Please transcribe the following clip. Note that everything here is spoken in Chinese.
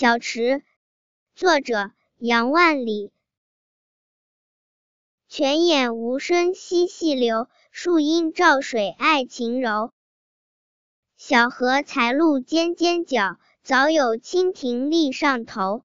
小池作者杨万里泉眼无声惜细流树阴照水爱晴柔小荷才露尖尖角早有蜻蜓立上头。